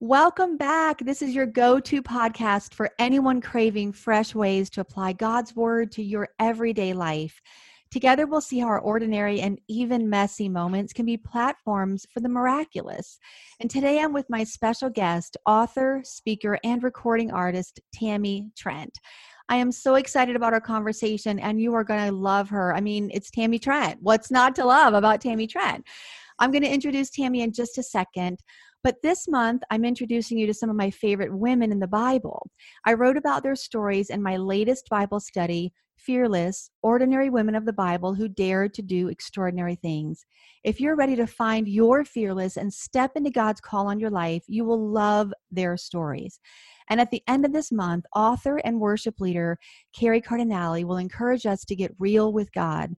Welcome back. This is your go to podcast for anyone craving fresh ways to apply God's word to your everyday life. Together, we'll see how our ordinary and even messy moments can be platforms for the miraculous. And today, I'm with my special guest, author, speaker, and recording artist, Tammy Trent. I am so excited about our conversation, and you are going to love her. I mean, it's Tammy Trent. What's not to love about Tammy Trent? I'm going to introduce Tammy in just a second. But this month, I'm introducing you to some of my favorite women in the Bible. I wrote about their stories in my latest Bible study, Fearless Ordinary Women of the Bible Who Dared to Do Extraordinary Things. If you're ready to find your fearless and step into God's call on your life, you will love their stories. And at the end of this month, author and worship leader Carrie Cardinale will encourage us to get real with God.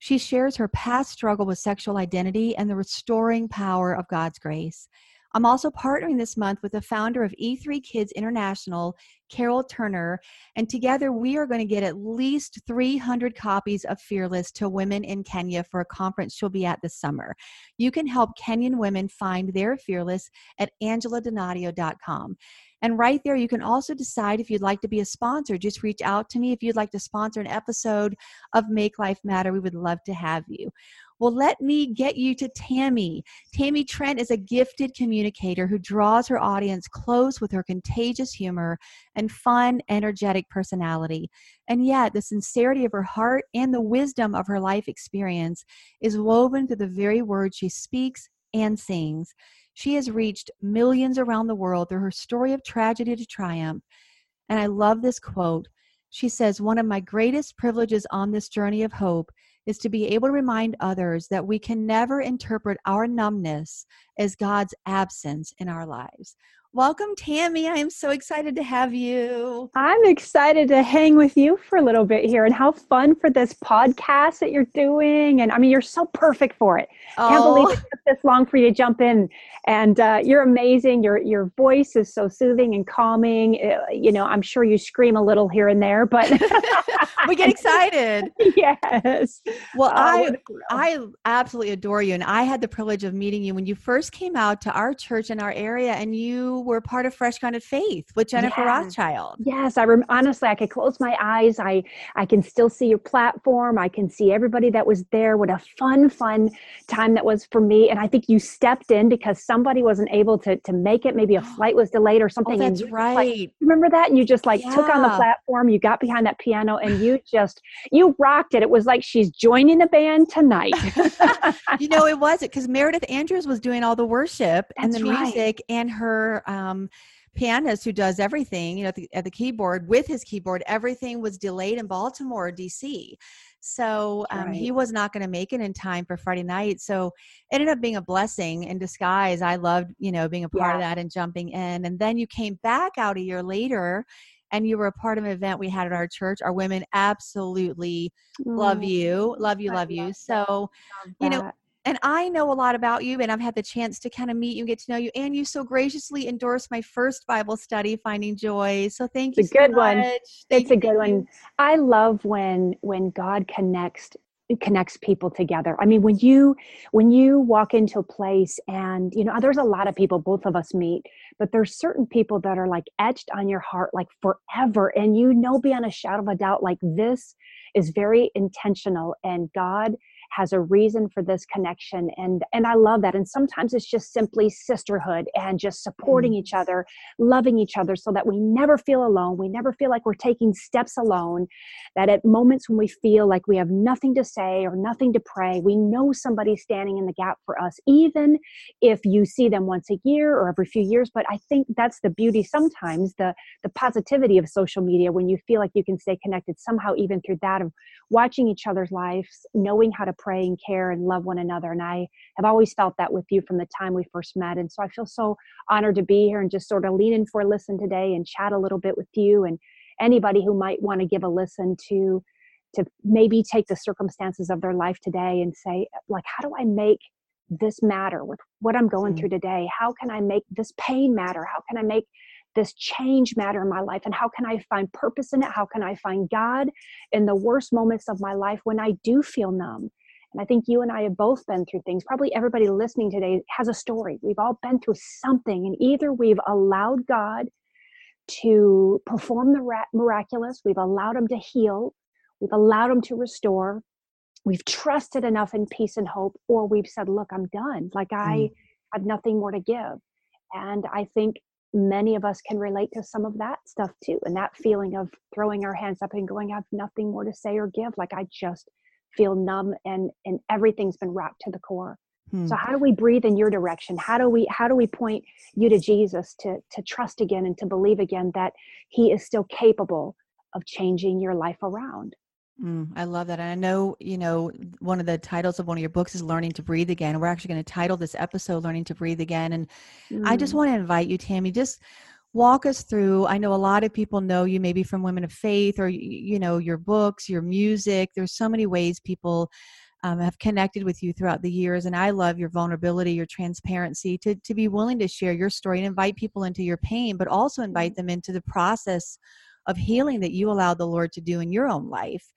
She shares her past struggle with sexual identity and the restoring power of God's grace. I'm also partnering this month with the founder of E3 Kids International, Carol Turner, and together we are going to get at least 300 copies of Fearless to women in Kenya for a conference she'll be at this summer. You can help Kenyan women find their Fearless at angeladonadio.com. And right there, you can also decide if you'd like to be a sponsor. Just reach out to me if you'd like to sponsor an episode of Make Life Matter. We would love to have you. Well, let me get you to Tammy. Tammy Trent is a gifted communicator who draws her audience close with her contagious humor and fun, energetic personality. And yet, the sincerity of her heart and the wisdom of her life experience is woven through the very words she speaks and sings. She has reached millions around the world through her story of tragedy to triumph. And I love this quote. She says, One of my greatest privileges on this journey of hope is to be able to remind others that we can never interpret our numbness as God's absence in our lives. Welcome, Tammy. I am so excited to have you. I'm excited to hang with you for a little bit here and how fun for this podcast that you're doing. And I mean, you're so perfect for it. Oh. Can't believe it took this long for you to jump in. And uh, you're amazing. Your your voice is so soothing and calming. Uh, you know, I'm sure you scream a little here and there, but we get excited. yes. Well, uh, I I absolutely adore you, and I had the privilege of meeting you when you first came out to our church in our area, and you were part of Fresh Grounded Faith with Jennifer yes. Rothschild. Yes, I rem- honestly I could close my eyes. I I can still see your platform. I can see everybody that was there. What a fun, fun time that was for me. And I think you stepped in because somebody wasn't able to to make it. Maybe a flight was delayed or something. Oh, that's right. Like, remember that? And you just like yeah. took on the platform. You got behind that piano and you just you rocked it. It was like she's joining the band tonight. you know, it was it because Meredith Andrews was doing all the worship that's and the music right. and her um, pianist who does everything, you know, at the, at the, keyboard with his keyboard, everything was delayed in Baltimore, DC. So um, right. he was not going to make it in time for Friday night. So it ended up being a blessing in disguise. I loved, you know, being a part yeah. of that and jumping in. And then you came back out a year later and you were a part of an event we had at our church. Our women absolutely mm. love you, love you, love you. So, you know, and I know a lot about you, and I've had the chance to kind of meet you and get to know you. And you so graciously endorsed my first Bible study, Finding Joy. So thank you. It's a so good much. one. Thank it's a good one. I love when when God connects connects people together i mean when you when you walk into a place and you know there's a lot of people both of us meet but there's certain people that are like etched on your heart like forever and you know beyond a shadow of a doubt like this is very intentional and god has a reason for this connection and and i love that and sometimes it's just simply sisterhood and just supporting mm. each other loving each other so that we never feel alone we never feel like we're taking steps alone that at moments when we feel like we have nothing to say or nothing to pray we know somebody's standing in the gap for us even if you see them once a year or every few years but i think that's the beauty sometimes the the positivity of social media when you feel like you can stay connected somehow even through that of watching each other's lives knowing how to pray and care and love one another. And I have always felt that with you from the time we first met. And so I feel so honored to be here and just sort of lean in for a listen today and chat a little bit with you and anybody who might want to give a listen to to maybe take the circumstances of their life today and say like how do i make this matter with what i'm going mm-hmm. through today how can i make this pain matter how can i make this change matter in my life and how can i find purpose in it how can i find god in the worst moments of my life when i do feel numb and i think you and i have both been through things. Probably everybody listening today has a story. We've all been through something and either we've allowed god to perform the miraculous we've allowed him to heal we've allowed him to restore we've trusted enough in peace and hope or we've said look i'm done. Like i mm. have nothing more to give. And i think many of us can relate to some of that stuff too and that feeling of throwing our hands up and going i have nothing more to say or give. Like i just feel numb and and everything's been rocked to the core hmm. so how do we breathe in your direction how do we how do we point you to jesus to to trust again and to believe again that he is still capable of changing your life around Mm, I love that. And I know, you know, one of the titles of one of your books is Learning to Breathe Again. We're actually going to title this episode Learning to Breathe Again. And mm. I just mm. want to invite you, Tammy, just walk us through. I know a lot of people know you maybe from Women of Faith or, you know, your books, your music. There's so many ways people um, have connected with you throughout the years. And I love your vulnerability, your transparency to, to be willing to share your story and invite people into your pain, but also invite mm. them into the process of healing that you allowed the Lord to do in your own life.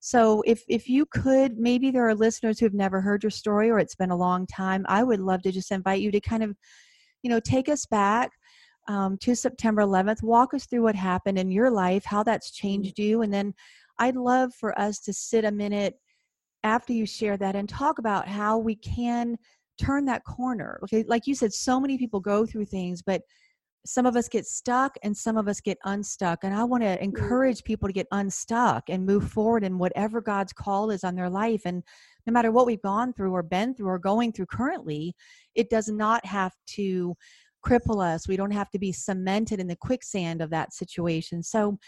So if if you could, maybe there are listeners who have never heard your story or it's been a long time, I would love to just invite you to kind of, you know, take us back um, to September 11th. Walk us through what happened in your life, how that's mm-hmm. changed you, and then I'd love for us to sit a minute after you share that and talk about how we can turn that corner. Okay, like you said, so many people go through things, but some of us get stuck and some of us get unstuck. And I want to encourage people to get unstuck and move forward in whatever God's call is on their life. And no matter what we've gone through or been through or going through currently, it does not have to cripple us. We don't have to be cemented in the quicksand of that situation. So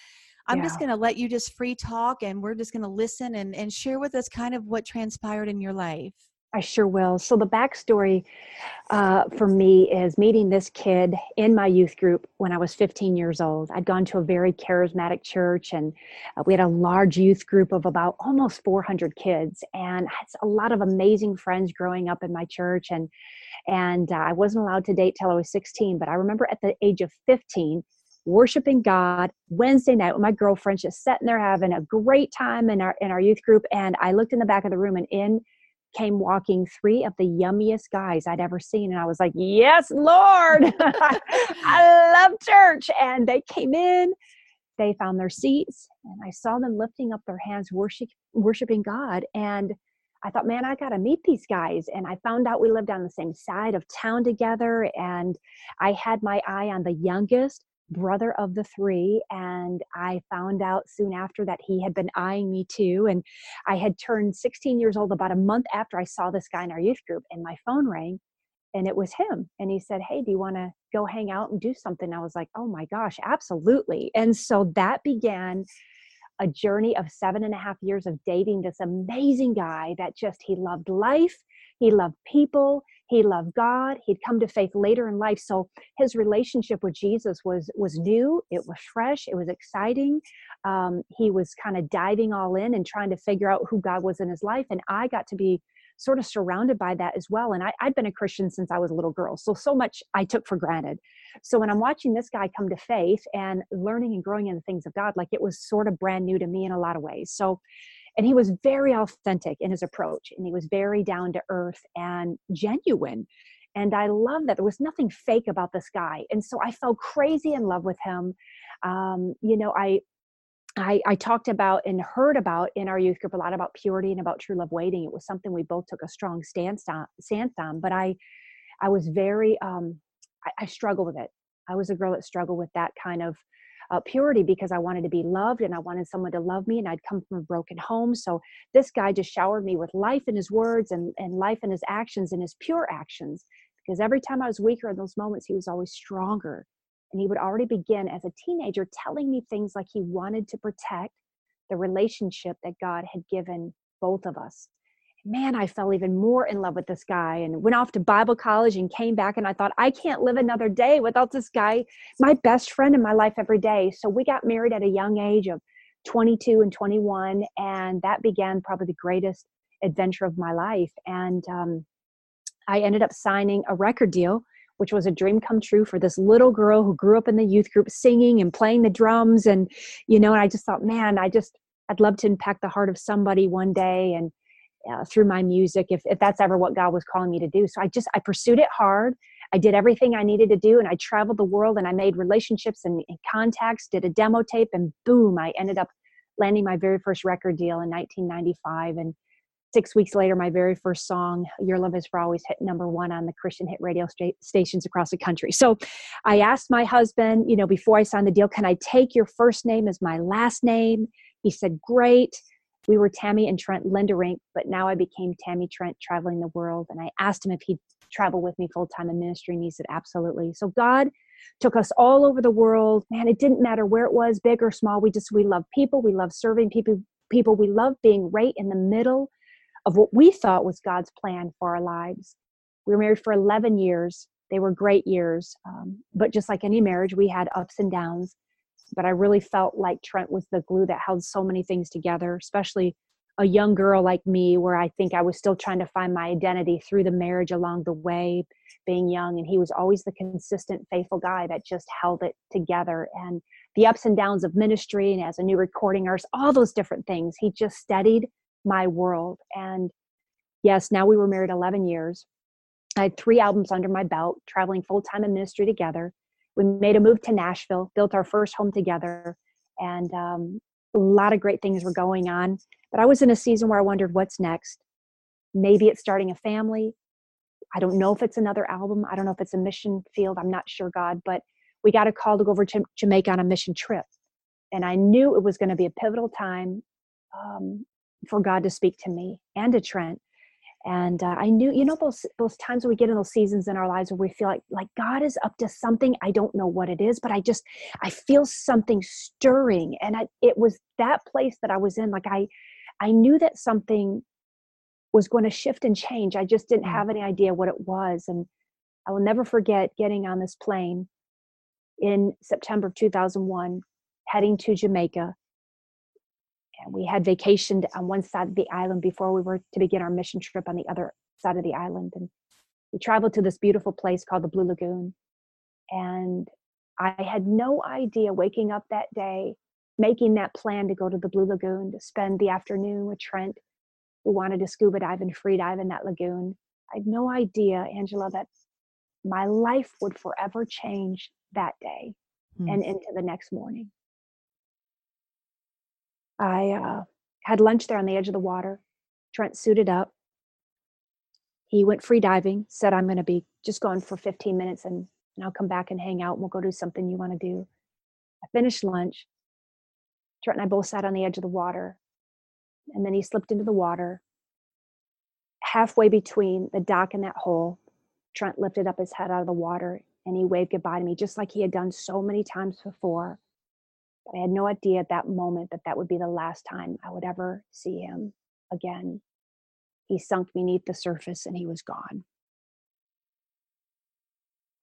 I'm yeah. just going to let you just free talk and we're just going to listen and, and share with us kind of what transpired in your life. I sure will. So, the backstory uh, for me is meeting this kid in my youth group when I was 15 years old. I'd gone to a very charismatic church, and uh, we had a large youth group of about almost 400 kids, and had a lot of amazing friends growing up in my church. And and uh, I wasn't allowed to date till I was 16, but I remember at the age of 15 worshiping God Wednesday night with my girlfriends, just sitting there having a great time in our in our youth group. And I looked in the back of the room, and in came walking three of the yummiest guys I'd ever seen. And I was like, Yes, Lord, I love church. And they came in, they found their seats, and I saw them lifting up their hands, worship, worshiping God. And I thought, man, I got to meet these guys. And I found out we lived on the same side of town together. And I had my eye on the youngest brother of the three and i found out soon after that he had been eyeing me too and i had turned 16 years old about a month after i saw this guy in our youth group and my phone rang and it was him and he said hey do you want to go hang out and do something? I was like oh my gosh absolutely. And so that began a journey of seven and a half years of dating this amazing guy that just he loved life he loved people. He loved god. He'd come to faith later in life. So his relationship with jesus was was new. It was fresh. It was exciting. Um, he was kind of diving all in and trying to figure out who god was in his life. And i got to be sort of surrounded by that as well. And I, i'd been a christian since i was a little girl. So so much i took for granted. So when i'm watching this guy come to faith and learning and growing in the things of god like it was sort of brand new to me in a lot of ways. So and he was very authentic in his approach and he was very down to earth and genuine and i love that there was nothing fake about this guy and so i fell crazy in love with him um, you know i I, I, talked about and heard about in our youth group a lot about purity and about true love waiting. It was something we both took a strong stance on, stance on but I, I was very, um, I, I struggled with it. I was a girl that struggled with that kind of uh, purity because I wanted to be loved and I wanted someone to love me and I'd come from a broken home. So this guy just showered me with life in his words and, and life in his actions and his pure actions. Because every time I was weaker in those moments, he was always stronger. And he would already begin as a teenager telling me things like he wanted to protect the relationship that God had given both of us. Man, I fell even more in love with this guy and went off to Bible college and came back. And I thought, I can't live another day without this guy, my best friend in my life every day. So we got married at a young age of 22 and 21. And that began probably the greatest adventure of my life. And um, I ended up signing a record deal, which was a dream come true for this little girl who grew up in the youth group singing and playing the drums. And, you know, and I just thought, man, I just, I'd love to impact the heart of somebody one day. And, uh, through my music if, if that's ever what god was calling me to do. So i just i pursued it hard. I did everything i needed to do and i traveled the world and i made relationships and, and contacts did a demo tape and boom i ended up landing my very first record deal in 1995 and six weeks later my very first song your love is for always hit number one on the christian hit radio st- stations across the country. So i asked my husband you know before i signed the deal can i take your first name as my last name? He said great we were Tammy and Trent Lenderink, but now I became Tammy Trent traveling the world. And I asked him if he'd travel with me full time in ministry, and he said, absolutely. So God took us all over the world. Man, it didn't matter where it was, big or small. We just, we love people. We love serving people. People, we love being right in the middle of what we thought was God's plan for our lives. We were married for 11 years. They were great years. Um, but just like any marriage, we had ups and downs but I really felt like Trent was the glue that held so many things together, especially a young girl like me, where I think I was still trying to find my identity through the marriage along the way, being young. And he was always the consistent, faithful guy that just held it together. And the ups and downs of ministry and as a new recording artist, all those different things, he just steadied my world. And yes, now we were married 11 years. I had three albums under my belt, traveling full time in ministry together we made a move to Nashville, built our first home together, and um, a lot of great things were going on. But I was in a season where I wondered what's next. Maybe it's starting a family. I don't know if it's another album. I don't know if it's a mission field. I'm not sure, God, but we got a call to go over to Jamaica on a mission trip. And I knew it was going to be a pivotal time um, for God to speak to me and to Trent and uh, i knew you know those those times we get in those seasons in our lives where we feel like like god is up to something i don't know what it is but i just i feel something stirring. And I, it was that place that i was in like i i knew that something was going to shift and change. I just didn't mm. have any idea what it was and i will never forget getting on this plane in september of 2001 heading to jamaica we had vacationed on one side of the island before we were to begin our mission trip on the other side of the island and we traveled to this beautiful place called the blue lagoon and i had no idea waking up that day making that plan to go to the blue lagoon to spend the afternoon with trent who wanted to scuba dive and free dive in that lagoon i had no idea angela that my life would forever change that day hmm. and into the next morning I uh, had lunch there on the edge of the water. Trent suited up. He went free diving, said, I'm going to be just going for 15 minutes and, and I'll come back and hang out and we'll go do something you want to do. I finished lunch. Trent and I both sat on the edge of the water. And then he slipped into the water. Halfway between the dock and that hole, Trent lifted up his head out of the water and he waved goodbye to me, just like he had done so many times before. I had no idea at that moment that that would be the last time I would ever see him again. He sunk beneath the surface and he was gone.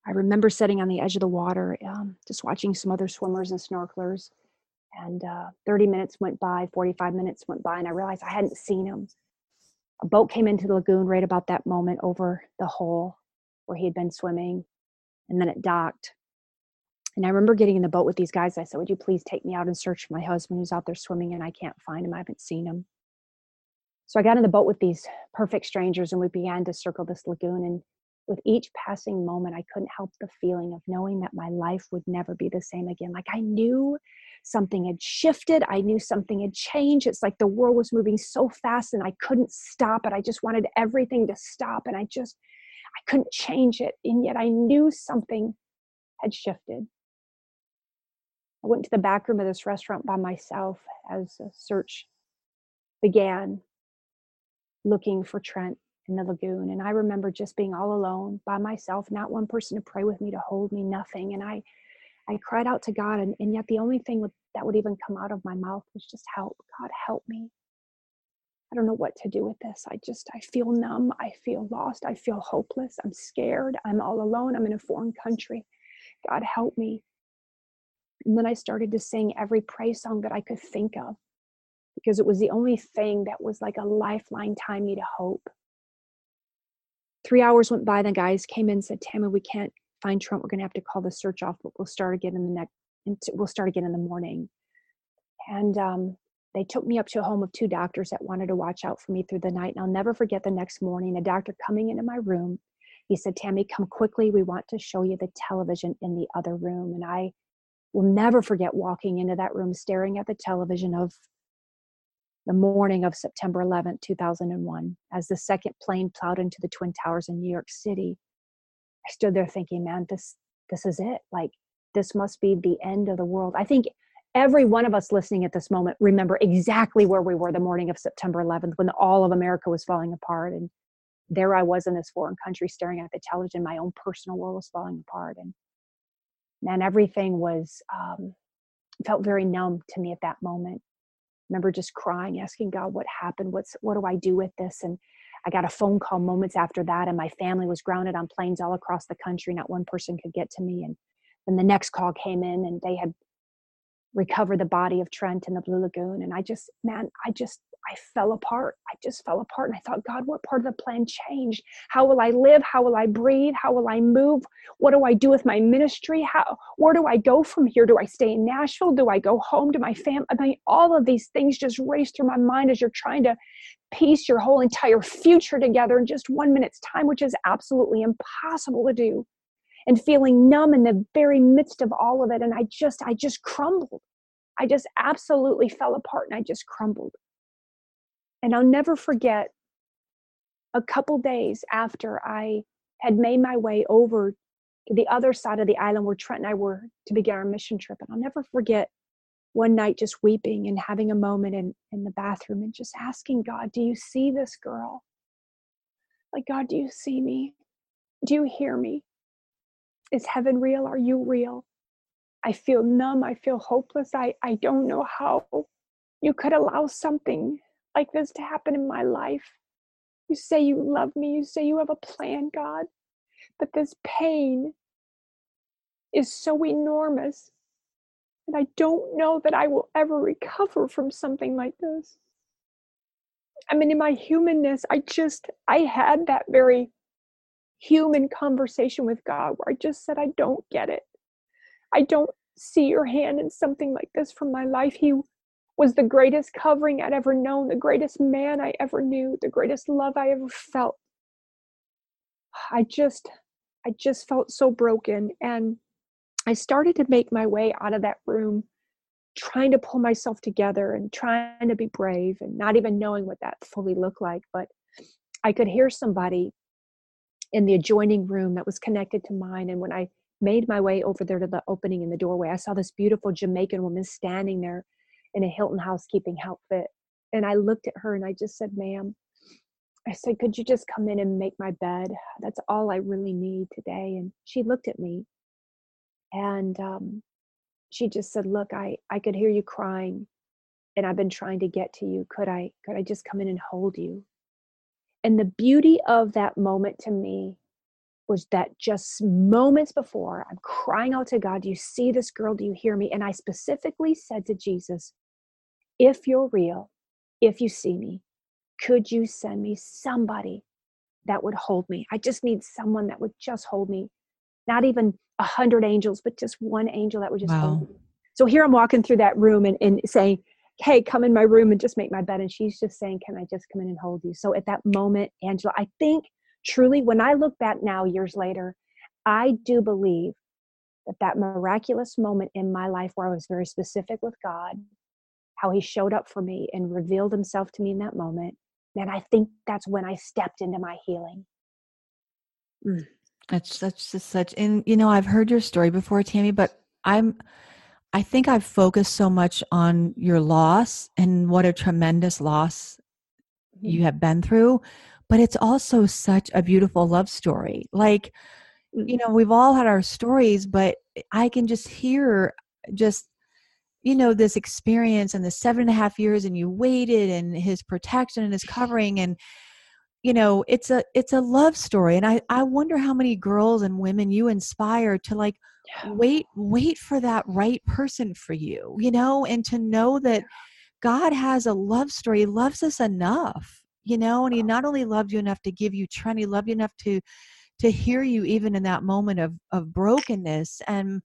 I remember sitting on the edge of the water, um, just watching some other swimmers and snorkelers. And uh, 30 minutes went by, 45 minutes went by, and I realized I hadn't seen him. A boat came into the lagoon right about that moment over the hole where he had been swimming, and then it docked. And I remember getting in the boat with these guys. I said, Would you please take me out and search for my husband who's out there swimming and I can't find him? I haven't seen him. So I got in the boat with these perfect strangers and we began to circle this lagoon. And with each passing moment, I couldn't help the feeling of knowing that my life would never be the same again. Like I knew something had shifted, I knew something had changed. It's like the world was moving so fast and I couldn't stop it. I just wanted everything to stop and I just, I couldn't change it. And yet I knew something had shifted. I went to the back room of this restaurant by myself as a search began looking for Trent in the lagoon. And I remember just being all alone by myself, not one person to pray with me, to hold me, nothing. And I, I cried out to God, and, and yet the only thing that would even come out of my mouth was just help. God, help me. I don't know what to do with this. I just, I feel numb. I feel lost. I feel hopeless. I'm scared. I'm all alone. I'm in a foreign country. God, help me. And then I started to sing every praise song that I could think of because it was the only thing that was like a lifeline tying me to hope. Three hours went by. The guys came in and said, Tammy, we can't find Trent. We're going to have to call the search off, but we'll start again in the next, we'll start again in the morning. And um, they took me up to a home of two doctors that wanted to watch out for me through the night. And I'll never forget the next morning, a doctor coming into my room. He said, Tammy, come quickly. We want to show you the television in the other room. And I will never forget walking into that room, staring at the television of the morning of September 11th, 2001, as the second plane plowed into the Twin Towers in New York City. I stood there thinking, man, this this is it. Like this must be the end of the world. I think every one of us listening at this moment remember exactly where we were the morning of September 11th when all of America was falling apart and there I was in this foreign country staring at the television my own personal world was falling apart and man everything was um, felt very numb to me at that moment remember just crying asking God what happened what's what do I do with this and I got a phone call moments after that and my family was grounded on planes all across the country not one person could get to me and then the next call came in and they had recovered the body of Trent in the Blue Lagoon. And I just, man, I just, I fell apart. I just fell apart. And I thought, God, what part of the plan changed? How will I live? How will I breathe? How will I move? What do I do with my ministry? How, where do I go from here? Do I stay in Nashville? Do I go home to my family? I mean, all of these things just race through my mind as you're trying to piece your whole entire future together in just one minute's time, which is absolutely impossible to do and feeling numb in the very midst of all of it and i just i just crumbled i just absolutely fell apart and i just crumbled and i'll never forget a couple days after i had made my way over to the other side of the island where trent and i were to begin our mission trip and i'll never forget one night just weeping and having a moment in, in the bathroom and just asking god do you see this girl like god do you see me do you hear me is heaven real? Are you real? I feel numb. I feel hopeless. I, I don't know how you could allow something like this to happen in my life. You say you love me. You say you have a plan, God. But this pain is so enormous. And I don't know that I will ever recover from something like this. I mean, in my humanness, I just, I had that very human conversation with God where I just said, I don't get it. I don't see your hand in something like this from my life. He was the greatest covering I'd ever known, the greatest man I ever knew, the greatest love I ever felt. I just, I just felt so broken. And I started to make my way out of that room, trying to pull myself together and trying to be brave and not even knowing what that fully looked like. But I could hear somebody in the adjoining room that was connected to mine. And when I made my way over there to the opening in the doorway, I saw this beautiful Jamaican woman standing there in a Hilton housekeeping outfit. And I looked at her and I just said, ma'am, I said, could you just come in and make my bed? That's all I really need today. And she looked at me and um, she just said, look, I, I could hear you crying and I've been trying to get to you. Could I, could I just come in and hold you? And the beauty of that moment to me was that just moments before, I'm crying out to God, Do you see this girl? Do you hear me? And I specifically said to Jesus, If you're real, if you see me, could you send me somebody that would hold me? I just need someone that would just hold me. Not even a hundred angels, but just one angel that would just wow. hold me. So here I'm walking through that room and, and saying, hey come in my room and just make my bed and she's just saying can i just come in and hold you so at that moment angela i think truly when i look back now years later i do believe that that miraculous moment in my life where i was very specific with god how he showed up for me and revealed himself to me in that moment And i think that's when i stepped into my healing mm. that's such such and you know i've heard your story before tammy but i'm I think I've focused so much on your loss and what a tremendous loss you mm-hmm. have been through, but it's also such a beautiful love story. Like, you know, we've all had our stories, but I can just hear just you know this experience and the seven and a half years and you waited and his protection and his covering and you know it's a it's a love story. And i i wonder how many girls and women you inspire to like yeah. wait wait for that right person for you you know and to know that god has a love story. He loves us enough you know and he uh-huh. not only loved you enough to give you trent he loved you enough to to hear you even in that moment of of brokenness. And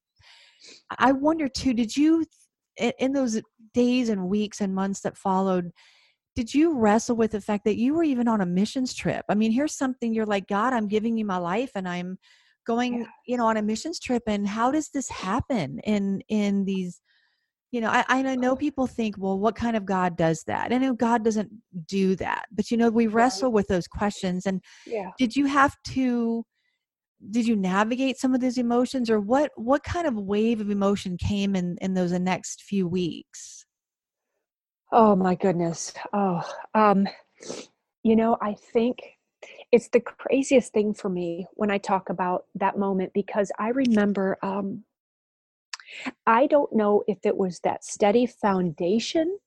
i wonder too did you in those days and weeks and months that followed did you wrestle with the fact that you were even on a missions trip? I mean, here's something you're like, God, I'm giving you my life and I'm going, yeah. you know, on a missions trip. And how does this happen in in these, you know, I, I know oh. people think, well, what kind of God does that? And God doesn't do that. But you know, we wrestle with those questions. And yeah. did you have to did you navigate some of these emotions or what what kind of wave of emotion came in in those next few weeks Oh my goodness. Oh, um, you know, I think it's the craziest thing for me when I talk about that moment because I remember, um, I don't know if it was that steady foundation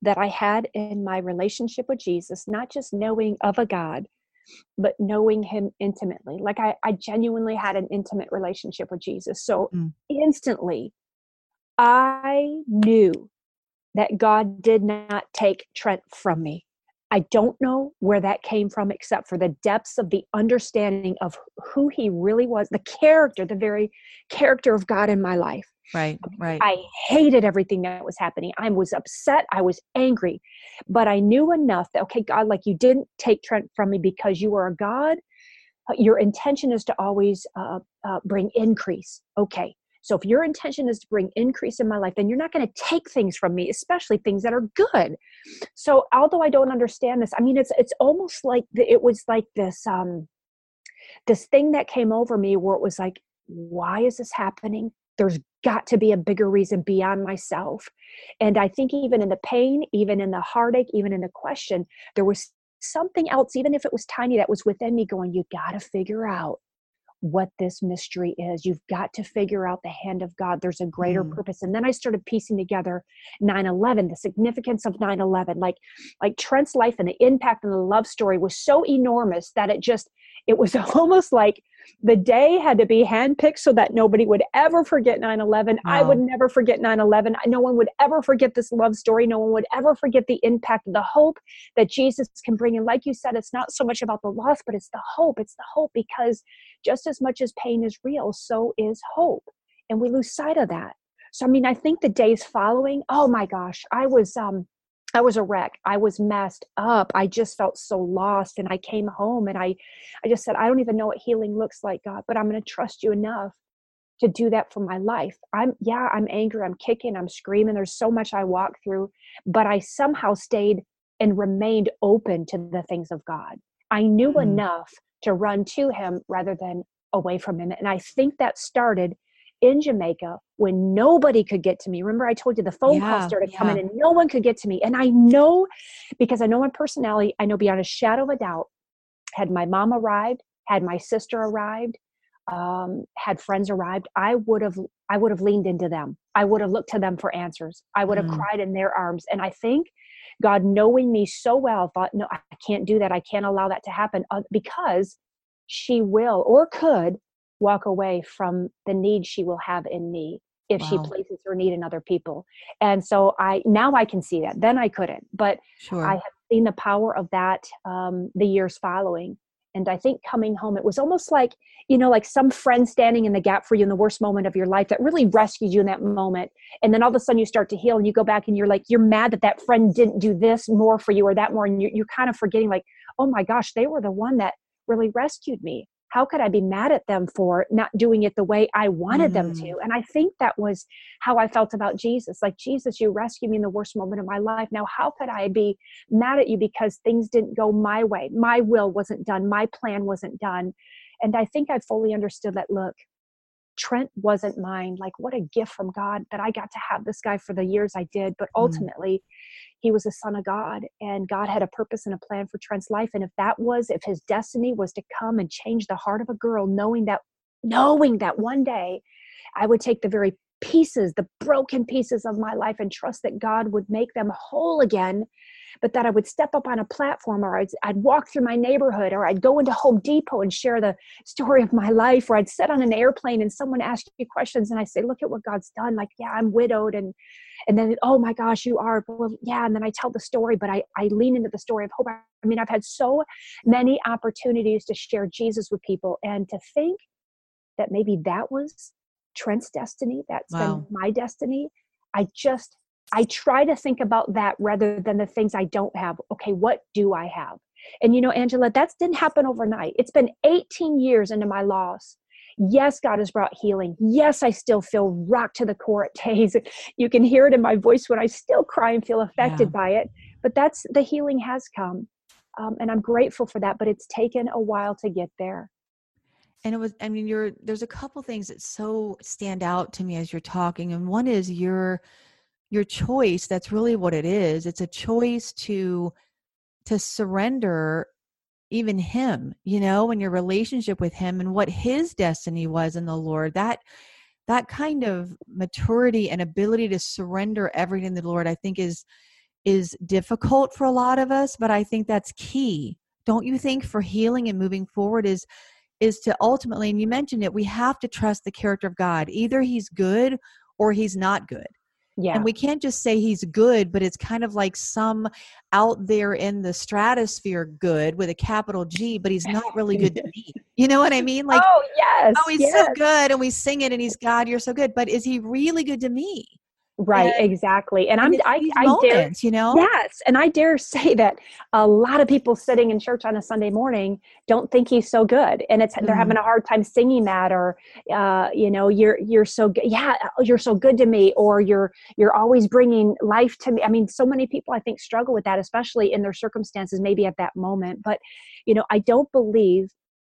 that I had in my relationship with Jesus, not just knowing of a God, but knowing him intimately. Like I, I genuinely had an intimate relationship with Jesus. So mm. instantly, I knew that God did not take Trent from me. I don't know where that came from, except for the depths of the understanding of who he really was, the character, the very character of God in my life. Right, right. I hated everything that was happening. I was upset. I was angry. But I knew enough that, okay, God, like you didn't take Trent from me because you are a God. Uh, your intention is to always uh, uh, bring increase. Okay, so if your intention is to bring increase in my life, then you're not going to take things from me, especially things that are good. So although I don't understand this, I mean, it's it's almost like the, it was like this um this thing that came over me where it was like, why is this happening? There's got to be a bigger reason beyond myself. And I think even in the pain, even in the heartache, even in the question, there was something else, even if it was tiny, that was within me going, you got to figure out what this mystery is. You've got to figure out the hand of God. There's a greater mm. purpose. And then I started piecing together 9/11, the significance of 9/11. Like like Trent's life and the impact and the love story was so enormous that it just it was almost like the day had to be handpicked so that nobody would ever forget 9-11 wow. i would never forget 9-11 no one would ever forget this love story. No one would ever forget the impact the hope that jesus can bring. And like you said it's not so much about the loss but it's the hope. It's the hope because just as much as pain is real so is hope. And we lose sight of that. So i mean i think the days following oh my gosh i was um I was a wreck. I was messed up. I just felt so lost. And I came home and I, I just said, I don't even know what healing looks like, God, but I'm going to trust you enough to do that for my life. I'm, yeah, I'm angry. I'm kicking. I'm screaming. There's so much I walk through, but I somehow stayed and remained open to the things of God. I knew mm. enough to run to Him rather than away from Him. And I think that started in Jamaica when nobody could get to me. Remember, I told you the phone yeah, calls started yeah. coming and no one could get to me. And I know because I know my personality, I know beyond a shadow of a doubt, had my mom arrived, had my sister arrived, um, had friends arrived, I would have I would have leaned into them. I would have looked to them for answers. I would have mm. cried in their arms. And I think God, knowing me so well, thought, no, I can't do that. I can't allow that to happen uh, because she will or could walk away from the need she will have in me if wow. she places her need in other people. And so I now I can see that. Then I couldn't, but sure. I have seen the power of that um, the years following. And I think coming home, it was almost like, you know, like some friend standing in the gap for you in the worst moment of your life that really rescued you in that moment. And then all of a sudden you start to heal and you go back and you're like, you're mad that that friend didn't do this more for you or that more. And you're, you're kind of forgetting, like, oh my gosh, they were the one that really rescued me how could I be mad at them for not doing it the way I wanted mm. them to? Mm. And I think that was how I felt about Jesus. Like, Jesus, you rescued me in the worst moment of my life. Now, how could I be mad at you because things didn't go my way? My will wasn't done, my plan wasn't done. And I think I fully understood that look, Trent wasn't mine. Like, what a gift from God that I got to have this guy for the years I did. But mm. ultimately, mm he was a son of God and God had a purpose and a plan for Trent's life. And if that was, if his destiny was to come and change the heart of a girl, knowing that, knowing that one day I would take the very pieces, the broken pieces of my life, and trust that God would make them whole again. But that I would step up on a platform, or I'd, I'd walk through my neighborhood, or I'd go into Home Depot and share the story of my life, or I'd sit on an airplane and someone asked me questions, and I say, "Look at what God's done." Like, yeah, I'm widowed, and and then, oh my gosh, you are. Well, yeah, and then I tell the story, but I I lean into the story of hope. I mean, I've had so many opportunities to share Jesus with people, and to think that maybe that was Trent's destiny, that's wow. been my destiny. I just, I try to think about that rather than the things I don't have. Okay, what do I have? And you know, Angela, that didn't happen overnight. It's been 18 years into my loss. Yes, God has brought healing. Yes, I still feel rocked to the core at days. You can hear it in my voice when I still cry and feel affected yeah. by it. But that's the healing has come. Um, and I'm grateful for that, but it's taken a while to get there and it was i mean you're there's a couple things that so stand out to me as you're talking and one is your your choice that's really what it is it's a choice to to surrender even him you know and your relationship with him and what his destiny was in the lord that that kind of maturity and ability to surrender everything to the lord i think is is difficult for a lot of us but i think that's key don't you think for healing and moving forward is is to ultimately, and you mentioned it, we have to trust the character of God. Either he's good or he's not good. Yeah. And we can't just say he's good, but it's kind of like some out there in the stratosphere good with a capital G, but he's not really good to me. You know what I mean? Like, oh, yes. Oh, he's yes. so good. And we sing it and he's God, you're so good. But is he really good to me? Right, and, exactly. And, and I'm I, I moments, dare you know. Yes, and I dare say that a lot of people sitting in church on a Sunday morning don't think he's so good, and it's mm. they're having mm-hmm. a hard time singing that, or uh, you know, you're you're so good. Yeah, oh, you're so good to me, or you're you're always bringing life to me. I mean, so many people I think struggle with that, especially in their circumstances, maybe at that moment. But you know, I don't believe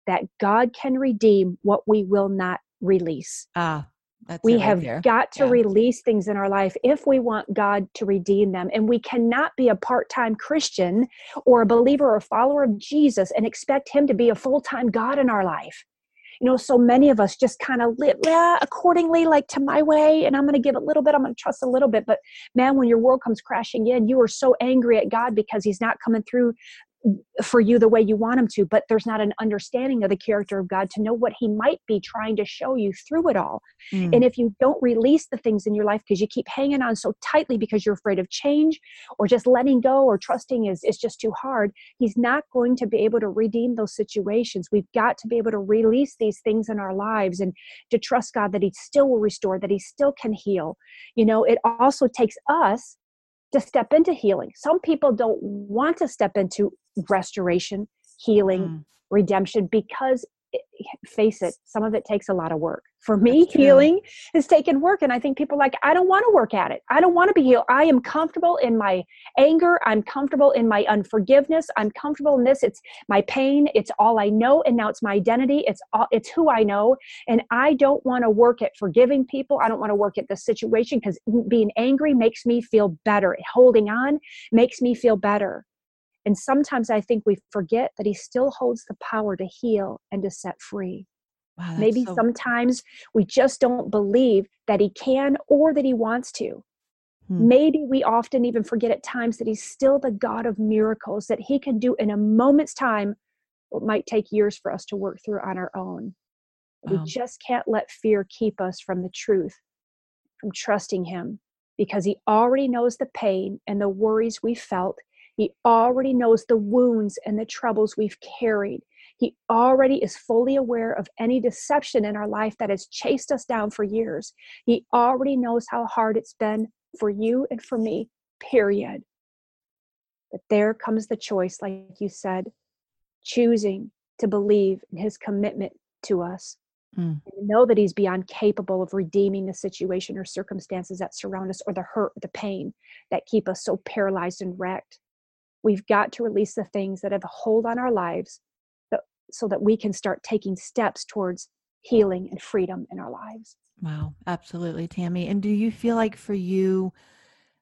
that God can redeem what we will not release. Ah, that's we right have there. got to yeah. release things in our life if we want God to redeem them. And we cannot be a part time Christian or a believer or follower of Jesus and expect Him to be a full time God in our life. You know, so many of us just kind of live yeah, accordingly, like to my way, and I'm going to give a little bit, I'm going to trust a little bit. But man, when your world comes crashing in, you are so angry at God because He's not coming through for you the way you want him to, but there's not an understanding of the character of God to know what he might be trying to show you through it all. Mm. And if you don't release the things in your life because you keep hanging on so tightly because you're afraid of change or just letting go or trusting is, is just too hard, he's not going to be able to redeem those situations. We've got to be able to release these things in our lives and to trust God that he still will restore, that he still can heal. You know, it also takes us to step into healing. Some people don't want to step into restoration, healing, mm. redemption because face it, some of it takes a lot of work. For me, healing has taken work. And I think people like, I don't want to work at it. I don't want to be healed. I am comfortable in my anger. I'm comfortable in my unforgiveness. I'm comfortable in this. It's my pain. It's all I know. And now it's my identity. It's all, it's who I know. And I don't want to work at forgiving people. I don't want to work at this situation because being angry makes me feel better. Holding on makes me feel better. And sometimes I think we forget that He still holds the power to heal and to set free. Wow, Maybe so... sometimes we just don't believe that He can or that He wants to. Hmm. Maybe we often even forget at times that He's still the God of miracles, that He can do in a moment's time what might take years for us to work through on our own. Wow. We just can't let fear keep us from the truth, from trusting Him, because He already knows the pain and the worries we felt he already knows the wounds and the troubles we've carried. He already is fully aware of any deception in our life that has chased us down for years. He already knows how hard it's been for you and for me, period. But there comes the choice, like you said, choosing to believe in his commitment to us. Mm. And know that he's beyond capable of redeeming the situation or circumstances that surround us or the hurt, or the pain that keep us so paralyzed and wrecked. We've got to release the things that have a hold on our lives so that we can start taking steps towards healing and freedom in our lives. Wow, absolutely, Tammy. And do you feel like for you,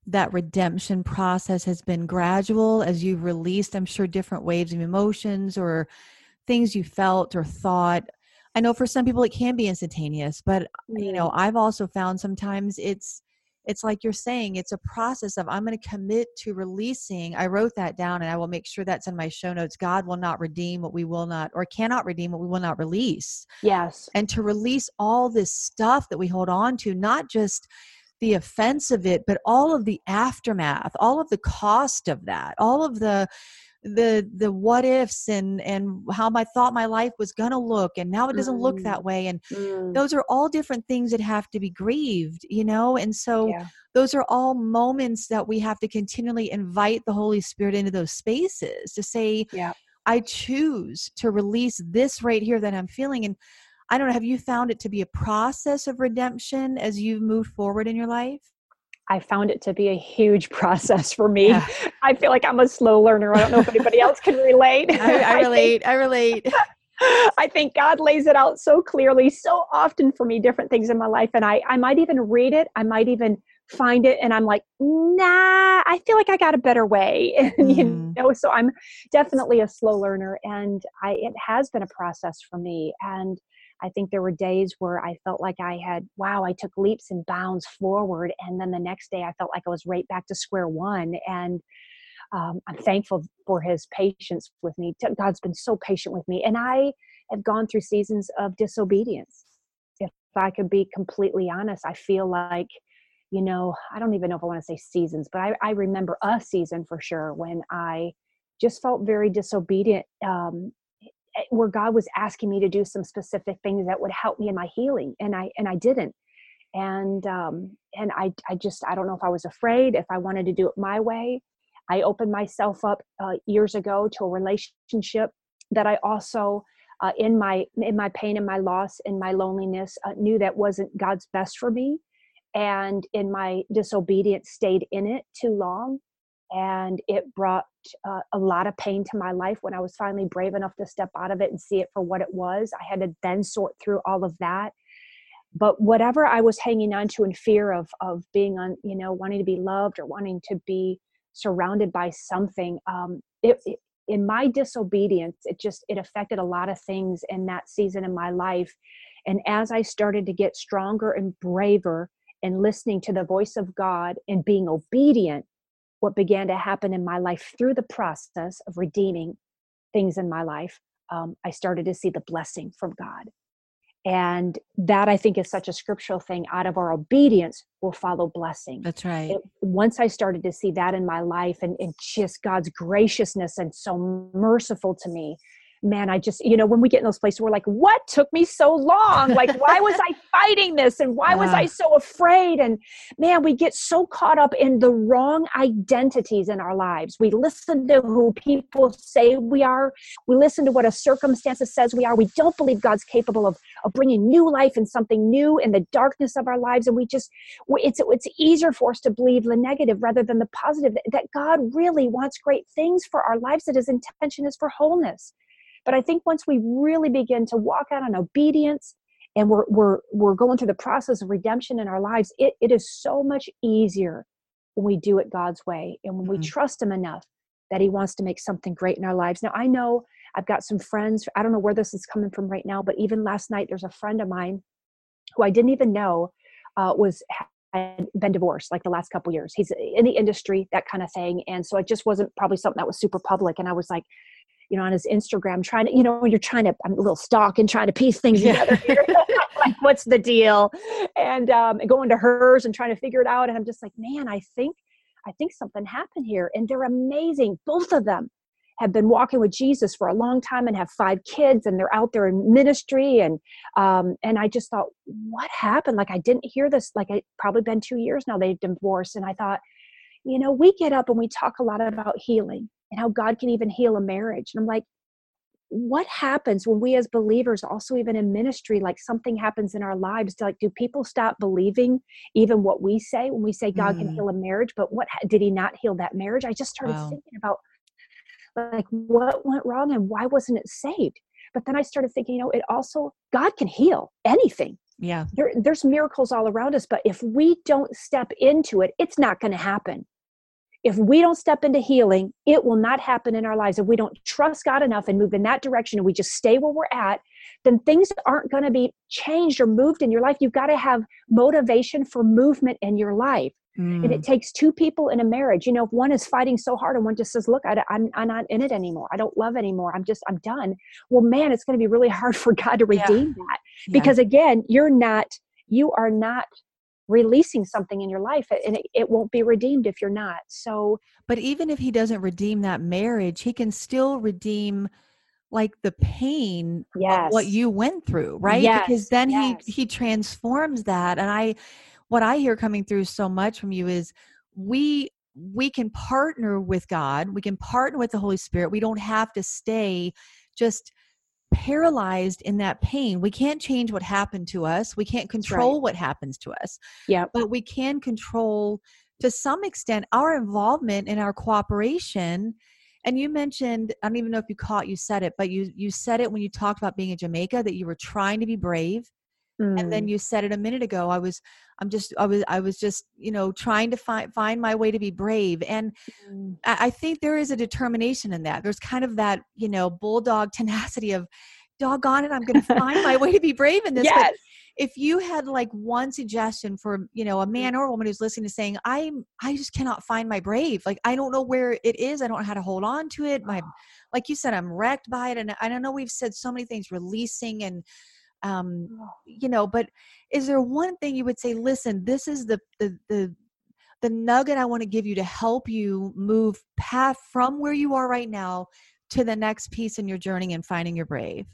that redemption process has been gradual as you've released, I'm sure, different waves of emotions or things you felt or thought? I know for some people it can be instantaneous, but you know, I've also found sometimes it's it's like you're saying, it's a process of I'm going to commit to releasing. I wrote that down and I will make sure that's in my show notes. God will not redeem what we will not or cannot redeem what we will not release. Yes. And to release all this stuff that we hold on to, not just the offense of it, but all of the aftermath, all of the cost of that, all of the the the what ifs and and how I thought my life was going to look and now it doesn't look Mm. that way and Mm. those are all different things that have to be grieved you know and so Yeah. those are all moments that we have to continually invite the holy spirit into those spaces to say Yeah. i choose to release this right here that i'm feeling and i don't know have you found it to be a process of redemption as you've moved forward in your life I found it to be a huge process for me. Yeah. I feel like I'm a slow learner. I don't know if anybody else can relate. I, I relate i relate I think God lays it out so clearly, so often for me, different things in my life. And I, I might even read it. I might even find it. And I'm like, nah, I feel like I got a better way. And, you Mm. know, so I'm definitely a slow learner. And I, it has been a process for me. And I think there were days where I felt like I had, wow, I took leaps and bounds forward. And then the next day I felt like I was right back to square one. And um, I'm thankful for his patience with me. God's been so patient with me. And I have gone through seasons of disobedience. If I could be completely honest, I feel like, you know, I don't even know if I want to say seasons, but I, I remember a season for sure when I just felt very disobedient, um, where God was asking me to do some specific things that would help me in my healing, and I and I didn't. And um and i i just i don't know if i was afraid if i wanted to do it my way. I opened myself up uh, years ago to a relationship that i also uh, in my in my pain and my loss and my loneliness uh, knew that wasn't god's best for me. And in my disobedience stayed in it too long and it brought uh, a lot of pain to my life when i was finally brave enough to step out of it and see it for what it was. I had to then sort through all of that. But whatever i was hanging on to in fear of of being on you know wanting to be loved or wanting to be surrounded by something um it, it in my disobedience it just it affected a lot of things in that season in my life. And as i started to get stronger and braver and listening to the voice of god and being obedient what began to happen in my life through the process of redeeming things in my life um, i started to see the blessing from god. And that i think is such a scriptural thing out of our obedience will follow blessing. That's right. It, once i started to see that in my life and, and just god's graciousness and so merciful to me man i just you know when we get in those places we're like what took me so long? Like why was i fighting this? And why was i so afraid? And man we get so caught up in the wrong identities in our lives. We listen to who people say we are. We listen to what a circumstance says we are. We don't believe god's capable of, of bringing new life and something new in the darkness of our lives. And we just it's it's easier for us to believe the negative rather than the positive that, that god really wants great things for our lives that his intention is for wholeness but i think once we really begin to walk out on obedience and we're we're we're going through the process of redemption in our lives it, it is so much easier when we do it god's way and when we Mhm. trust him enough that he wants to make something great in our lives now i know i've got some friends i don't know where this is coming from right now but even last night there's a friend of mine who i didn't even know uh, was had been divorced like the last couple years he's in the industry that kind of thing and so it just wasn't probably something that was super public and i was like you know on his instagram trying to you know when you're trying to i'm a little stalking trying to piece things Yeah. together like what's the deal? And um and going to hers and trying to figure it out. And i'm just like man i think i think something happened here. And they're amazing. Both of them have been walking with jesus for a long time and have five kids and they're out there in ministry. And um and i just thought what happened? Like i didn't hear this like it probably been two years now they've divorced. And i thought you know we get up and we talk a lot about healing and how god can even heal a marriage. And i'm like what happens when we as believers also even in ministry like something happens in our lives? Like do people stop believing even what we say when we say god can Mm. heal a marriage but what did he not heal that marriage? I just started Wow. thinking about like what went wrong and why wasn't it saved? But then i started thinking you know it also god can heal anything. Yeah. There, there's miracles all around us but if we don't step into it it's not going to happen if we don't step into healing it will not happen in our lives if we don't trust god enough and move in that direction and we just stay where we're at then things aren't going to be changed or moved in your life. You've got to have motivation for movement in your life. Mm. And it mm. takes two people in a marriage. You know, if one is fighting so hard and one just says, Look, I, I'm, I'm not in it anymore. I don't love anymore. I'm just, I'm done. Well, man, it's going to be really hard for God to redeem yeah. that. Because yeah. again, you're not, you are not releasing something in your life and it, it, won't be redeemed if you're not so but even if he doesn't redeem that marriage he can still redeem like the pain yes. of what you went through right yes. because then yes. he he transforms that and i what i hear coming through so much from you is we we can partner with god we can partner with the holy spirit we don't have to stay just paralyzed in that pain. We can't change what happened to us. We can't control right. what happens to us. Yeah. But we can control to some extent our involvement and our cooperation. And you mentioned, I don't even know if you caught you said it, but you you said it when you talked about being in Jamaica that you were trying to be brave. Mm. And then mm. you said it a minute ago. I was I'm just I was I was just, you know, trying to find find my way to be brave. And mm. I, I think there is a determination in that. There's kind of that, you know, bulldog tenacity of doggone it, I'm gonna find my way to be brave in this. Yes. But if you had like one suggestion for you know a mm. man or a woman who's listening to saying i'm i just cannot find my brave like i don't know where it is i don't know how to hold on to it my like you said i'm wrecked by it and i don't know we've said so many things releasing and um you know but is there one thing you would say listen this is the the the the nugget i want to give you to help you move path from where you are right now to the next piece in your journey and finding your brave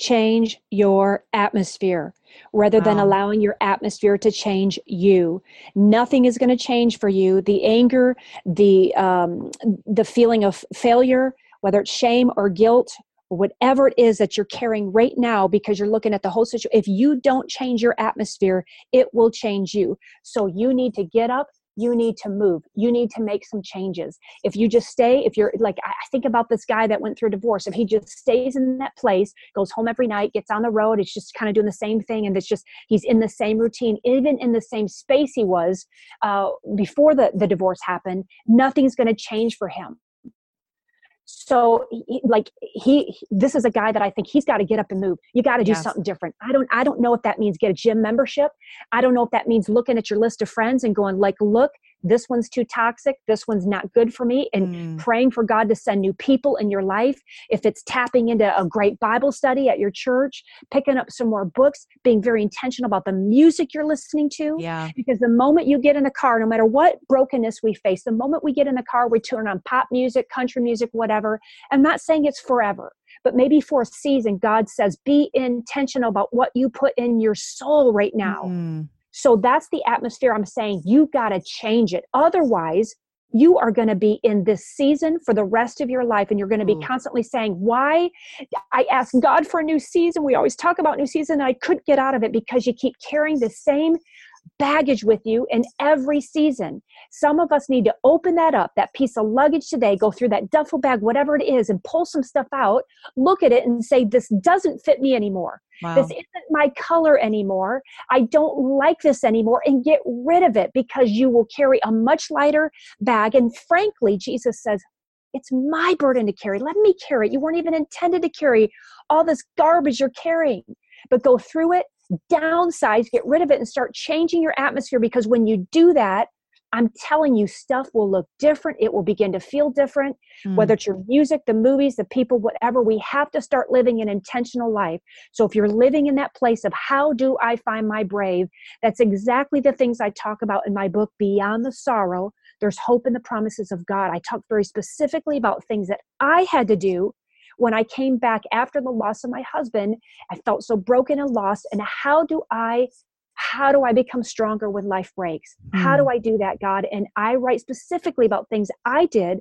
change your atmosphere rather wow. than allowing your atmosphere to change you. Nothing is going to change for you. The anger the um, the feeling of failure whether it's shame or guilt whatever it is that you're carrying right now because you're looking at the whole situation if you don't change your atmosphere it will change you. So you need to get up you need to move you need to make some changes. If you just stay if you're like i think about this guy that went through divorce if he just stays in that place goes home every night gets on the road it's just kind of doing the same thing and it's just he's in the same routine even in the same space he was uh, before the, the divorce happened nothing's going to change for him so like he this is a guy that i think he's got to get up and move. You got to do yes. something different. I don't i don't know if that means get a gym membership. I don't know if that means looking at your list of friends and going like look this one's too toxic this one's not good for me and mm. praying for god to send new people in your life. If it's tapping into a great bible study at your church picking up some more books being very intentional about the music you're listening to yeah. because the moment you get in a car no matter what brokenness we face the moment we get in the car we turn on pop music country music whatever. I'm not saying it's forever but maybe for a season god says be intentional about what you put in your soul right now. Mm so that's the atmosphere I'm saying you got to change it. Otherwise, you are going to be in this season for the rest of your life and you're going to be mm. constantly saying why i asked god for a new season we always talk about new season and i couldn't get out of it because you keep carrying the same baggage with you in every season. Some of us need to open that up, that piece of luggage today, go through that duffel bag, whatever it is, and pull some stuff out, look at it and say, This doesn't fit me anymore. Wow. This isn't my color anymore. I don't like this anymore, and get rid of it because you will carry a much lighter bag. And frankly, Jesus says, it's my burden to carry. Let me carry it. You weren't even intended to carry all this garbage you're carrying, but go through it, downsize, get rid of it, and start changing your atmosphere because when you do that, I'm telling you, stuff will look different. It will begin to feel different, mm. whether it's your music, the movies, the people, whatever. We have to start living an intentional life. So, if you're living in that place of how do I find my brave, that's exactly the things I talk about in my book, Beyond the Sorrow. There's hope in the promises of God. I talk very specifically about things that I had to do when I came back after the loss of my husband, I felt so broken and lost. And how do I how do I become stronger when life breaks? Mm. How do hmm. I do that, God? And I write specifically about things I did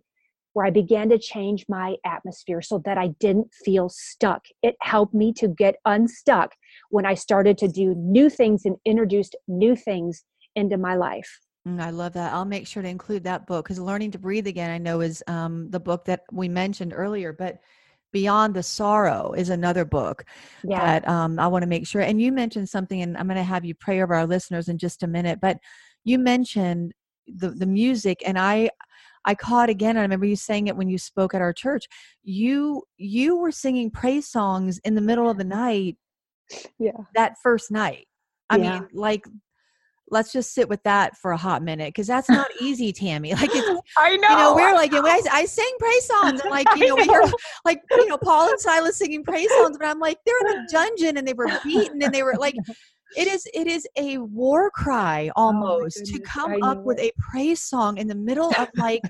where I began to change my atmosphere so that I didn't feel stuck. It helped me to get unstuck when I started to do new things and introduced new things into my life. Mm, I love that. I'll make sure to include that book because Learning to Breathe Again, I know, is um, the book that we mentioned earlier. But Beyond the Sorrow is another book yeah. that um, I want to make sure. And you mentioned something, and I'm going to have you pray over our listeners in just a minute. But you mentioned the the music, and I I caught again. I remember you saying it when you spoke at our church. You you were singing praise songs in the middle of the night yeah that first night i Yeah. mean like let's just sit with that for a hot minute because that's not easy tammy like it's I know. you know, we're like, and I, I sing praise songs, and like, you I know, we hear like, you know, Paul and Silas singing praise songs, but I'm like, they're in a dungeon and they were beaten and they were like, it is, it is a war cry almost to Oh goodness, come up know with a praise song in the middle of like,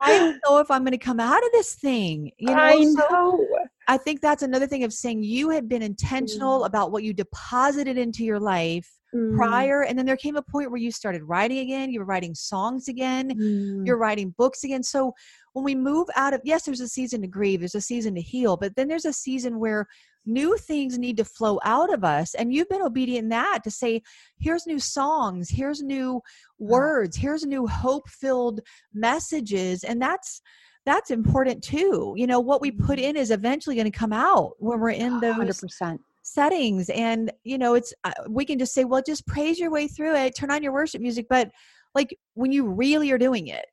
I don't know if I'm going to come out of this thing, you know. I So know. I think that's another thing of saying you had been intentional Mm. about what you deposited into your life Mm, prior, and then there came a point where you started writing again. You were writing songs again mm, you're writing books again. So when we move out of yes, there's a season to grieve, there's a season to heal, but then there's a season where new things need to flow out of us. And you've been obedient in that to say, here's new songs, here's new words, here's new hope-filled messages. And that's that's important too. You know, what we put in is eventually going to come out when we're in those 100%. Settings and you know it's uh, we can just say well just praise your way through it turn on your worship music but like when you really are doing it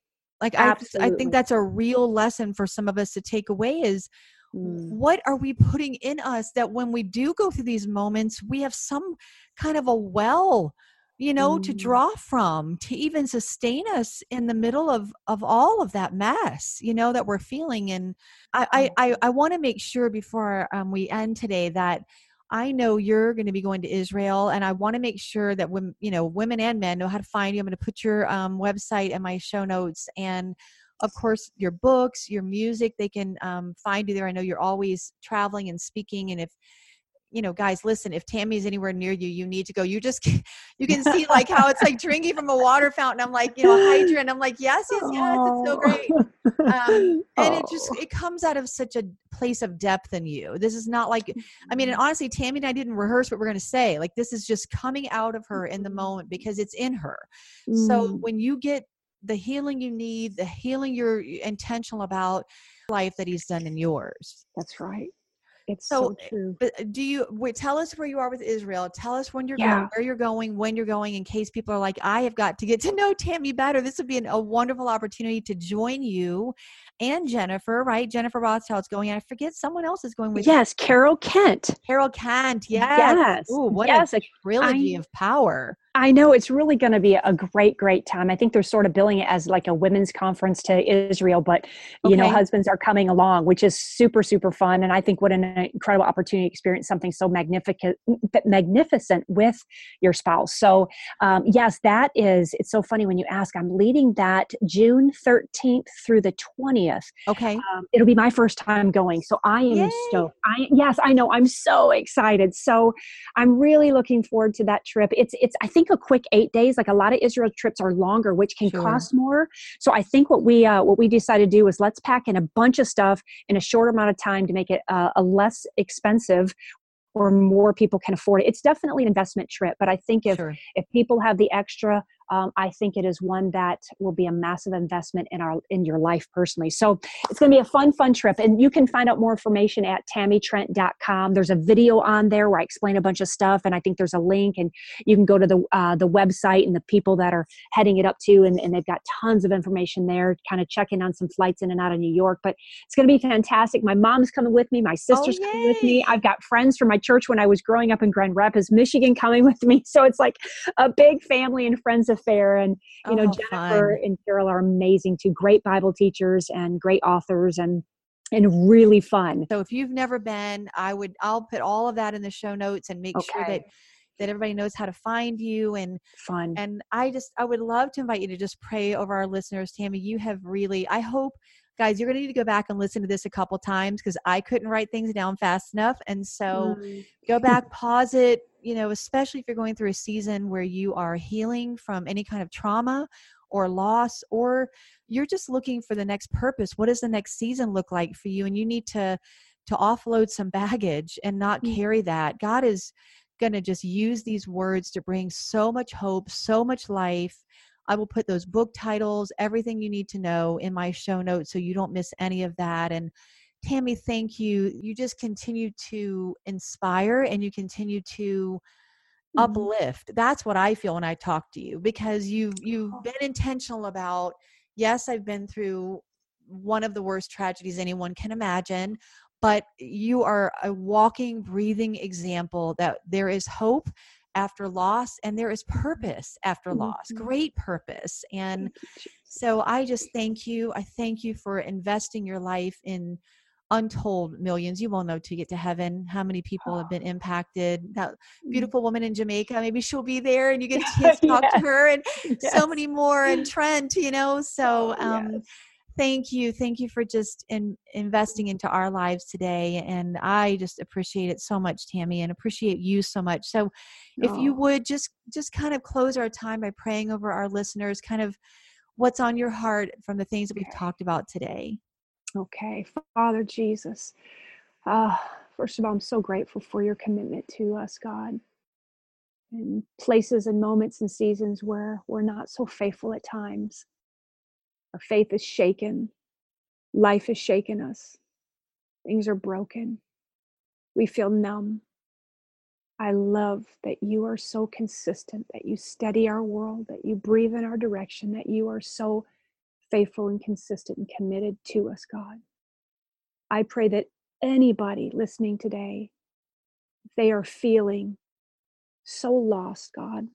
like I, I think that's a real lesson for some of us to take away is Mm. what are we putting in us that when we do go through these moments we have some kind of a well you know to Mm. draw from to even sustain us in the middle of of all of that mess you know that we're feeling and i i i, I want to make sure before um, we end today that I know you're going to be going to Israel, and I want to make sure that women, you know, women and men know how to find you. I'm going to put your um, website in my show notes, and of course, your books, your music. They can um, find you there. I know you're always traveling and speaking, and if you know, guys, listen. If Tammy's anywhere near you, you need to go. You just you can see like how it's like drinking from a water fountain. I'm like, you know, hydrant. I'm like, yes, yes, yes. It's so great um, and it just it comes out of such a place of depth in you this is not like i mean and honestly tammy and i didn't rehearse what we're going to say like this is just coming out of her in the Mhm. moment because it's in her so Mm. when you get the healing you need the healing you're intentional about life that he's done in yours that's right. It's So, so, true. but uh, do you wait, tell us where you are with israel tell us when you're Yeah. going where you're going when you're going in case people are like i have got to get to know tammy better this would be an, a wonderful opportunity to join you and jennifer right jennifer rothschild's going i forget someone else is going with you. Yes, Carol Kent. carol kent yes, Yes. Ooh, what yes, a trilogy I- of power I know it's really going to be a great, great time. I think they're sort of billing it as like a women's conference to Israel, but you know, husbands are coming along, which is super, super fun. And I think what an incredible opportunity to experience something so magnificent, magnificent with your spouse. So, um, yes, that is. It's so funny when you ask. I'm leading that June 13th through the 20th. okay Um, it'll be my first time going, so I am Yay. stoked. I yes, I know. I'm so excited. So I'm really looking forward to that trip. It's it's I think a quick eight days. Like a lot of Israel trips are longer, which can Sure. cost more. So I think what we uh, what we decided to do is let's pack in a bunch of stuff in a short amount of time to make it uh, a less expensive. Or more people can afford it. It's definitely an investment trip, but I think if sure if people have the extra um, i think it is one that will be a massive investment in our in your life personally. So it's going to be a fun fun trip and you can find out more information at tammytrent.com there's a video on there where i explain a bunch of stuff and i think there's a link and you can go to the uh, the website and the people that are heading it up to and, and they've got tons of information there kind of checking on some flights in and out of new york but it's going to be fantastic. My mom's coming with me my sister's coming with me. i've got friends from my church when i was growing up in grand rapids michigan coming with me. So it's like a big family and friends affair and you know Oh, jennifer fun. and carol are amazing too great bible teachers and great authors and and really fun So if you've never been, I would I'll put all of that in the show notes and make sure that that everybody knows how to find you and fun and I just I would love to invite you to just pray over our listeners. Tammy, you have really I hope guys you're going to need to go back and listen to this a couple times because I couldn't write things down fast enough and so Mm. go back pause it you know especially if you're going through a season where you are healing from any kind of trauma or loss or you're just looking for the next purpose what does the next season look like for you? And you need to to offload some baggage and not Mm. carry that. God is going to just use these words to bring so much hope so much life. I will put those book titles everything you need to know in my show notes so you don't miss any of that. And Tammy, thank you. You just continue to inspire and you continue to Mhm. uplift. That's what I feel when I talk to you because you've you've been intentional about yes, I've been through one of the worst tragedies anyone can imagine, but you are a walking, breathing example that there is hope after loss and there is purpose after mm-hmm. loss, great purpose. And so I just thank you. I thank you for investing your life in untold millions. You won't know to get to heaven how many people have been impacted. That mm. beautiful woman in Jamaica, maybe she'll be there and you get to talk yes. to her and yes. so many more and Trent, you know. So oh, um yes. thank you. Thank you for just in, investing into our lives today. And I just appreciate it so much, Tammy, and appreciate you so much. So if oh. you would just just kind of close our time by praying over our listeners, kind of what's on your heart from the things that we've talked about today. Okay, Father Jesus, uh, first of all, I'm so grateful for your commitment to us, God. In places and moments and seasons where we're not so faithful at times, our faith is shaken, life has shaken us, things are broken, we feel numb. I love that you are so consistent, that you steady our world, that you breathe in our direction, that you are so faithful and consistent and committed to us, God. I pray that anybody listening today, they are feeling so lost, God,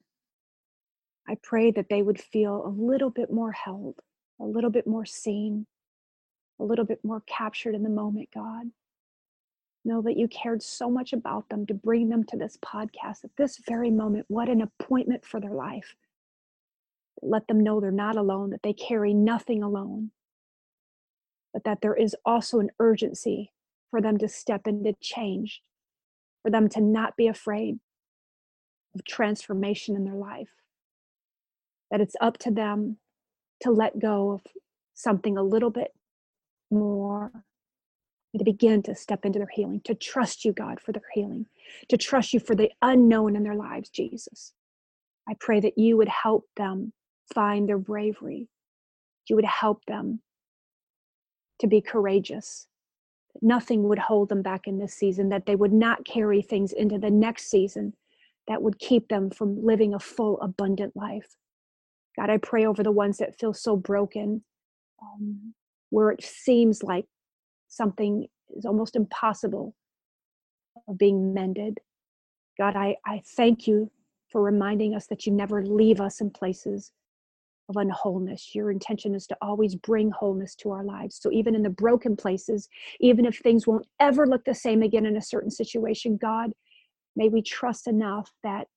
I pray that they would feel a little bit more held, a little bit more seen, a little bit more captured in the moment, God. Know that you cared so much about them to bring them to this podcast at this very moment. What an appointment for their life let them know they're not alone, that they carry nothing alone, but that there is also an urgency for them to step into change, for them to not be afraid of transformation in their life, that it's up to them to let go of something a little bit more and to begin to step into their healing, to trust you, God, for their healing, to trust you for the unknown in their lives, Jesus. I pray that you would help them find their bravery. You would help them to be courageous. Nothing would hold them back in this season, that they would not carry things into the next season that would keep them from living a full, abundant life. God, I pray over the ones that feel so broken, um, where it seems like something is almost impossible of being mended. God, I, I thank you for reminding us that you never leave us in places of unwholeness. Your intention is to always bring wholeness to our lives. So even in the broken places, even if things won't ever look the same again in a certain situation, God, may we trust enough that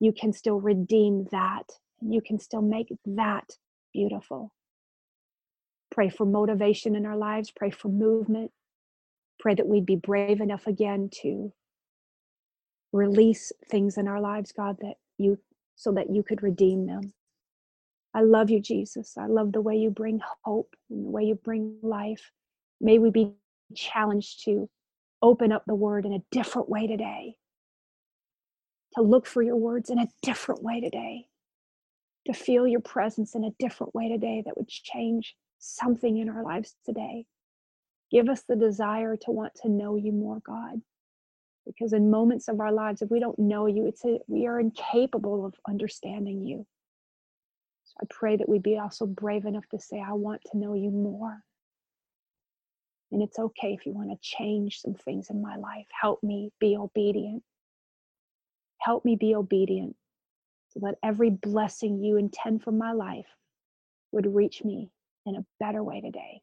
you can still redeem that. You can still make that beautiful. Pray for motivation in our lives, pray for movement. Pray that we'd be brave enough again to release things in our lives, God, that you so that you could redeem them. I love you, Jesus. I love the way you bring hope and the way you bring life. May we be challenged to open up the word in a different way today, to look for your words in a different way today, to feel your presence in a different way today that would change something in our lives today. Give us the desire to want to know you more, God. Because in moments of our lives, if we don't know you, it's a, we are incapable of understanding you. I pray that we be also brave enough to say, I want to know you more. And it's okay if you want to change some things in my life. Help me be obedient. Help me be obedient so that every blessing you intend for my life would reach me in a better way today.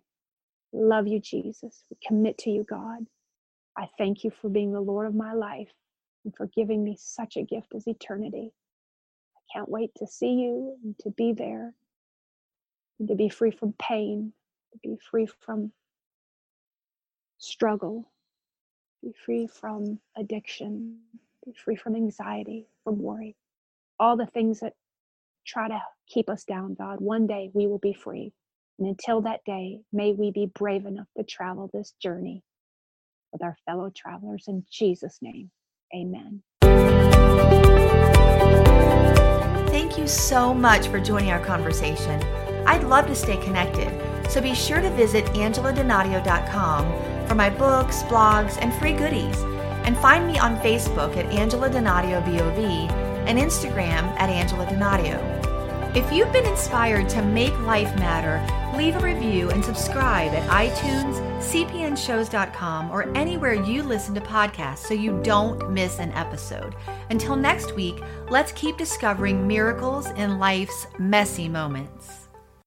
Love you, Jesus. We commit to you, God. I thank you for being the Lord of my life and for giving me such a gift as eternity can't wait to see you and to be there and to be free from pain, to be free from struggle, be free from addiction, be free from anxiety, from worry, all the things that try to keep us down, God. One day we will be free. And until that day, may we be brave enough to travel this journey with our fellow travelers. In Jesus' name, amen. So much for joining our conversation. I'd love to stay connected, so be sure to visit angeladonadio.com for my books, blogs, and free goodies. And find me on Facebook at Angela Donadio BOV and Instagram at Angela Donadio. If you've been inspired to make life matter, leave a review and subscribe at iTunes, cpnshows.com, or anywhere you listen to podcasts so you don't miss an episode. Until next week, let's keep discovering miracles in life's messy moments.